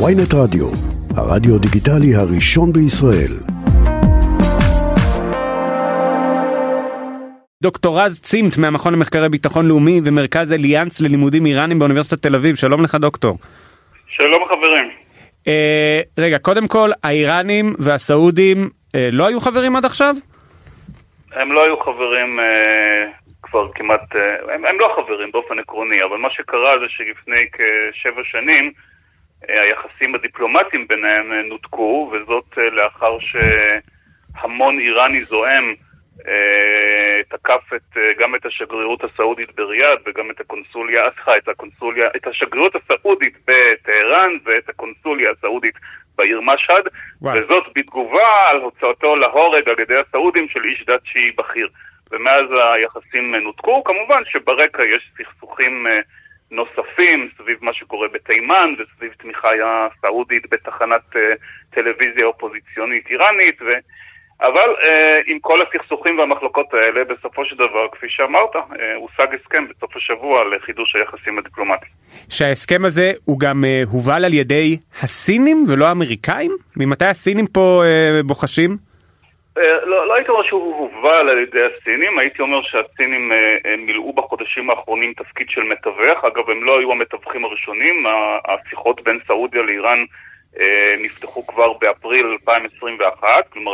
ויינט רדיו, הרדיו דיגיטלי הראשון בישראל. דוקטור רז צימת מהמכון למחקרי ביטחון לאומי ומרכז אליאנס ללימודים איראנים באוניברסיטת תל אביב, שלום לך דוקטור. שלום חברים. אה, רגע, קודם כל, האיראנים והסעודים אה, לא היו חברים עד עכשיו? הם לא היו חברים אה, כבר כמעט, אה, הם, הם לא חברים באופן עקרוני, אבל מה שקרה זה שלפני כשבע שנים אה, היחסים הדיפלומטיים ביניהם אה, נותקו, וזאת אה, לאחר שהמון איראני זועם אה, תקף את, אה, גם את השגרירות הסעודית בריאד וגם את הקונסוליה, סליחה, את הקונסוליה, את השגרירות הסעודית בטהרן ואת הקונסוליה הסעודית בעיר משהד, וואי. וזאת בתגובה על הוצאתו להורג על ידי הסעודים של איש דת שיעי בכיר. ומאז היחסים אה, נותקו, כמובן שברקע יש סכסוכים אה, נוספים סביב מה שקורה בתימן וסביב תמיכה סעודית בתחנת אה, טלוויזיה אופוזיציונית איראנית, ו... אבל אה, עם כל הסכסוכים והמחלוקות האלה, בסופו של דבר, כפי שאמרת, אה, הושג הסכם בסוף השבוע לחידוש היחסים הדיפלומטיים. שההסכם הזה הוא גם אה, הובל על ידי הסינים ולא האמריקאים? ממתי הסינים פה אה, בוחשים? אה, לא, לא הייתי אומר שהוא הובל על ידי הסינים, הייתי אומר שהסינים אה, אה, מילאו בחודשים האחרונים תפקיד של מתווך. אגב, הם לא היו המתווכים הראשונים, השיחות בין סעודיה לאיראן נפתחו כבר באפריל 2021, כלומר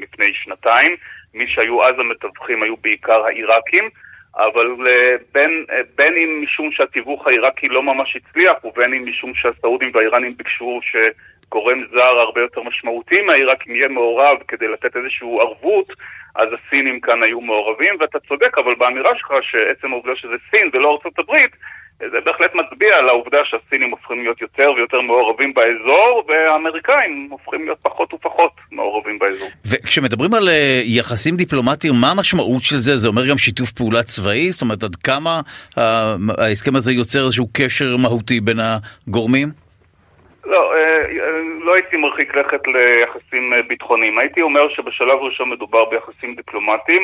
לפני שנתיים. מי שהיו אז המתווכים היו בעיקר העיראקים. אבל אה, בין, אה, בין אם משום שהתיווך העיראקי לא ממש הצליח, ובין אם משום שהסעודים והאיראנים ביקשו שגורם זר הרבה יותר משמעותי מהעיראקים יהיה מעורב כדי לתת איזושהי ערבות, אז הסינים כאן היו מעורבים, ואתה צודק, אבל באמירה שלך שעצם העובדה שזה סין ולא ארצות הברית, זה בהחלט מצביע על העובדה שהסינים הופכים להיות יותר ויותר מעורבים באזור, והאמריקאים הופכים להיות פחות ופחות מעורבים באזור. וכשמדברים על אה, יחסים דיפלומטיים, מה המשמעות של זה? זה אומר גם שיתוף פעולה צבאי? זאת אומרת, עד כמה אה, ההסכם הזה יוצר איזשהו קשר מהותי בין הגורמים? לא, אה, לא הייתי מרחיק לכת ליחסים ביטחוניים. הייתי אומר שבשלב ראשון מדובר ביחסים דיפלומטיים.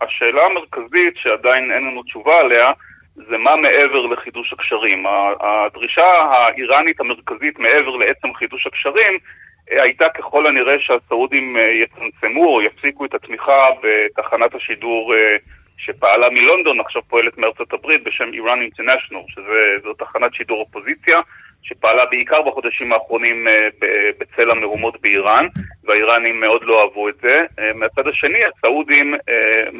השאלה המרכזית שעדיין אין לנו תשובה עליה זה מה מעבר לחידוש הקשרים. הדרישה האיראנית המרכזית מעבר לעצם חידוש הקשרים אה, הייתה ככל הנראה שהסעודים אה, יצמצמו או יפסיקו את התמיכה בתחנת השידור אה, שפעלה מלונדון, עכשיו פועלת מארצות הברית בשם איראן אינטרנשיונל, שזו תחנת שידור אופוזיציה. שפעלה בעיקר בחודשים האחרונים בצל המהומות באיראן, והאיראנים מאוד לא אהבו את זה. מהצד השני, הסעודים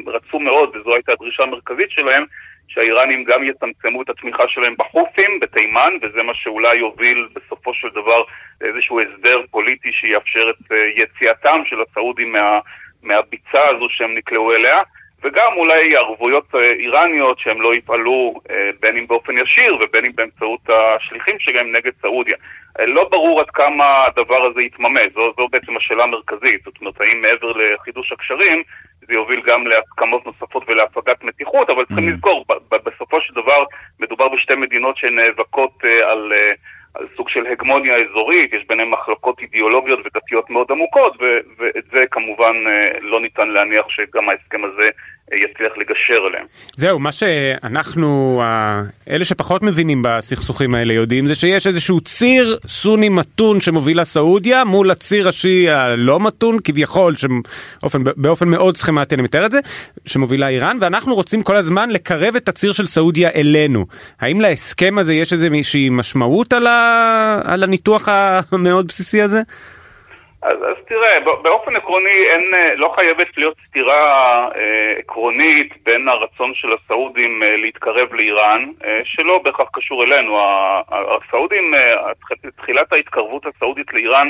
רצו מאוד, וזו הייתה הדרישה המרכזית שלהם, שהאיראנים גם יצמצמו את התמיכה שלהם בחות'ים, בתימן, וזה מה שאולי יוביל בסופו של דבר לאיזשהו הסדר פוליטי שיאפשר את אה, יציאתם של הסעודים מה, מהביצה הזו שהם נקלעו אליה. וגם אולי ערבויות אה, איראניות שהם לא יפעלו אה, בין אם באופן ישיר ובין אם באמצעות השליחים שלהם נגד סעודיה. אה, לא ברור עד כמה הדבר הזה יתממש, זו, זו בעצם השאלה המרכזית. זאת אומרת, האם מעבר לחידוש הקשרים זה יוביל גם להסכמות נוספות ולהפגת מתיחות, אבל צריכים Mm. לזכור, בסופו של דבר מדובר בשתי מדינות שנאבקות על... על סוג של הגמוניה אזורית, יש ביניהם מחלוקות אידיאולוגיות ודתיות מאוד עמוקות, ו- ואת זה כמובן לא ניתן להניח שגם ההסכם הזה יצליח לגשר עליהם. זהו, מה שאנחנו, אלה שפחות מבינים בסכסוכים האלה יודעים, זה שיש איזשהו ציר סוני מתון שמוביל לסעודיה מול הציר השיעי הלא מתון, כביכול, שבאופן, באופן מאוד סכמטי אני מתאר את זה, שמובילה איראן, ואנחנו רוצים כל הזמן לקרב את הציר של סעודיה אלינו. האם להסכם הזה יש איזושהי משמעות על, ה... על הניתוח המאוד בסיסי הזה? אז, אז תראה, באופן עקרוני אין, אה, לא חייבת להיות סתירה אה, עקרונית בין הרצון של הסעודים אה, להתקרב לאיראן, אה, שלא בהכרח קשור אלינו. הסעודים, אה, תחילת ההתקרבות הסעודית לאיראן,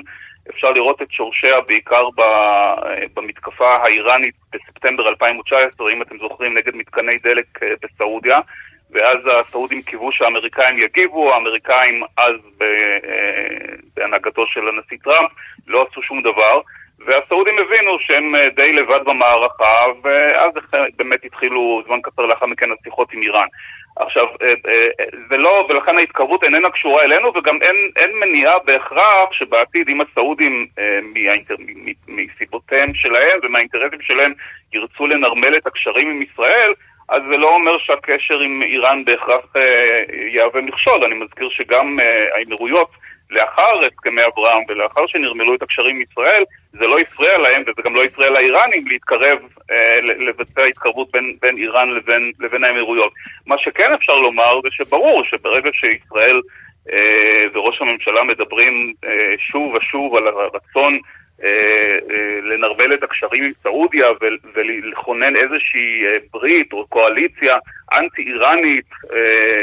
אפשר לראות את שורשיה בעיקר ב, אה, במתקפה האיראנית בספטמבר 2019, אם אתם זוכרים, נגד מתקני דלק אה, בסעודיה. ואז הסעודים קיוו שהאמריקאים יגיבו, האמריקאים אז אה, בהנהגתו של הנשיא טראמפ לא עשו שום דבר, והסעודים הבינו שהם אה, די לבד במערכה, ואז באמת התחילו זמן קצר לאחר מכן השיחות עם איראן. עכשיו, אה, זה לא, ולכן ההתקרבות איננה קשורה אלינו, וגם אין, אין מניעה בהכרח שבעתיד, אם הסעודים, מהאינטר, מסיבותיהם שלהם ומהאינטרסים שלהם, ירצו לנרמל את הקשרים עם ישראל, אז זה לא אומר שהקשר עם איראן בהכרח אה, יהווה מכשול. אני מזכיר שגם אה, האמירויות לאחר הסכמי אברהם ולאחר שנרמלו את הקשרים עם ישראל, זה לא הפריע להם וזה גם לא הפריע לאיראנים להתקרב, אה, לבצע התקרבות בין, בין איראן לבין, לבין האמירויות. מה שכן אפשר לומר זה שברור שברגע שישראל וראש הממשלה מדברים שוב ושוב על הרצון לנרמל את הקשרים עם סעודיה ולכונן איזושהי ברית או קואליציה אנטי-איראנית,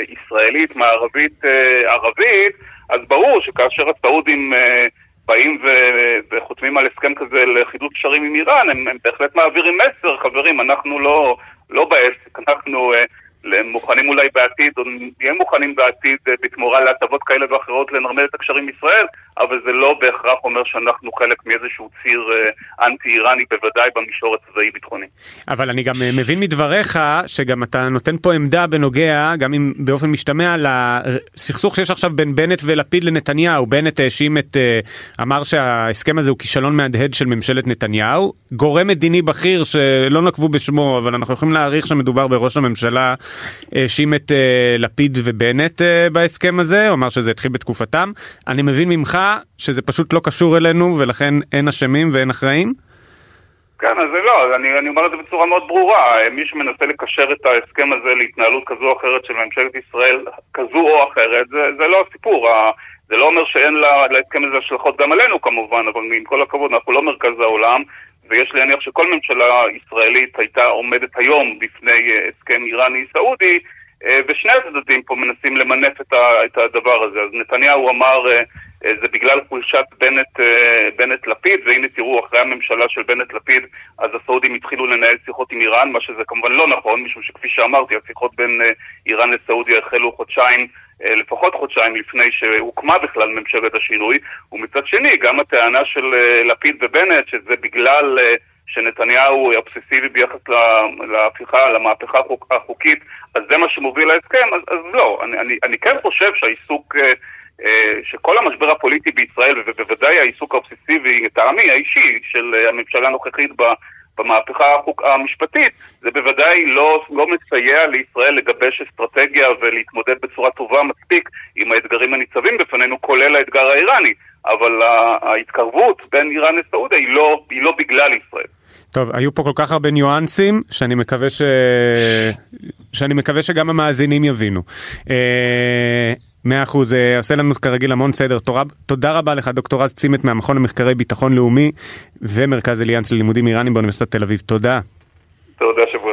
ישראלית, מערבית, ערבית, אז ברור שכאשר הסעודים באים וחותמים על הסכם כזה לחידוש קשרים עם איראן, הם, הם בהחלט מעבירים מסר, חברים, אנחנו לא, לא בעסק, אנחנו מוכנים אולי בעתיד, או נהיה מוכנים בעתיד אה, בתמורה להטבות כאלה ואחרות לנרמל את הקשרים עם ישראל, אבל זה לא בהכרח אומר שאנחנו חלק מאיזשהו ציר אה, אנטי-איראני, בוודאי במישור הצבאי-ביטחוני. אבל אני גם אה, מבין מדבריך שגם אתה נותן פה עמדה בנוגע, גם אם באופן משתמע, לסכסוך שיש עכשיו בין בנט ולפיד לנתניהו. בנט האשים את, אמר שההסכם הזה הוא כישלון מהדהד של ממשלת נתניהו. גורם מדיני בכיר שלא נקבו בשמו, אבל אנחנו יכולים להעריך שמדובר בראש הממשלה. האשים את אה, לפיד ובנט אה, בהסכם הזה, הוא אמר שזה התחיל בתקופתם. אני מבין ממך שזה פשוט לא קשור אלינו ולכן אין אשמים ואין אחראים? כן, אז זה לא, אני, אני אומר את זה בצורה מאוד ברורה. מי שמנסה לקשר את ההסכם הזה להתנהלות כזו או אחרת של ממשלת ישראל, כזו או אחרת, זה, זה לא הסיפור. זה לא אומר שאין לה, להסכם הזה השלכות גם עלינו כמובן, אבל עם כל הכבוד, אנחנו לא מרכז העולם, ויש להניח שכל ממשלה ישראלית הייתה עומדת היום בפני אה, הסכם איראני-סעודי, אה, ושני הצדדים פה מנסים למנף את הדבר הזה. אז נתניהו אמר, אה, זה בגלל חולשת בנט-לפיד, והנה תראו, אחרי הממשלה של בנט-לפיד, אז הסעודים התחילו לנהל שיחות עם איראן, מה שזה כמובן לא נכון, משום שכפי שאמרתי, השיחות בין איראן לסעודיה החלו חודשיים לפחות חודשיים לפני שהוקמה בכלל ממשלת השינוי, ומצד שני גם הטענה של אה, לפיד ובנט שזה בגלל אה, שנתניהו אובססיבי ביחס להפיכה, למהפכה החוקית, אז זה מה שמוביל להסכם, אז, אז לא. אני, אני, אני כן חושב שהעיסוק, שכל המשבר הפוליטי בישראל, ובוודאי העיסוק האובססיבי, לטעמי האישי, של הממשלה הנוכחית במהפכה המשפטית, זה בוודאי לא, לא מסייע לישראל לגבש אסטרטגיה ולהתמודד בצורה טובה מספיק עם האתגרים הניצבים בפנינו, כולל האתגר האיראני. אבל ההתקרבות בין איראן לסעודיה היא לא, היא לא בגלל ישראל. טוב, היו פה כל כך הרבה ניואנסים שאני מקווה ש... שאני מקווה שגם המאזינים יבינו. אה, מאה אחוז, אה, עושה לנו כרגיל המון סדר. תורה, תודה רבה לך דוקטור רז צימת מהמכון למחקרי ביטחון לאומי ומרכז אליאנס ללימודים איראנים באוניברסיטת תל אביב. תודה. תודה, שבוע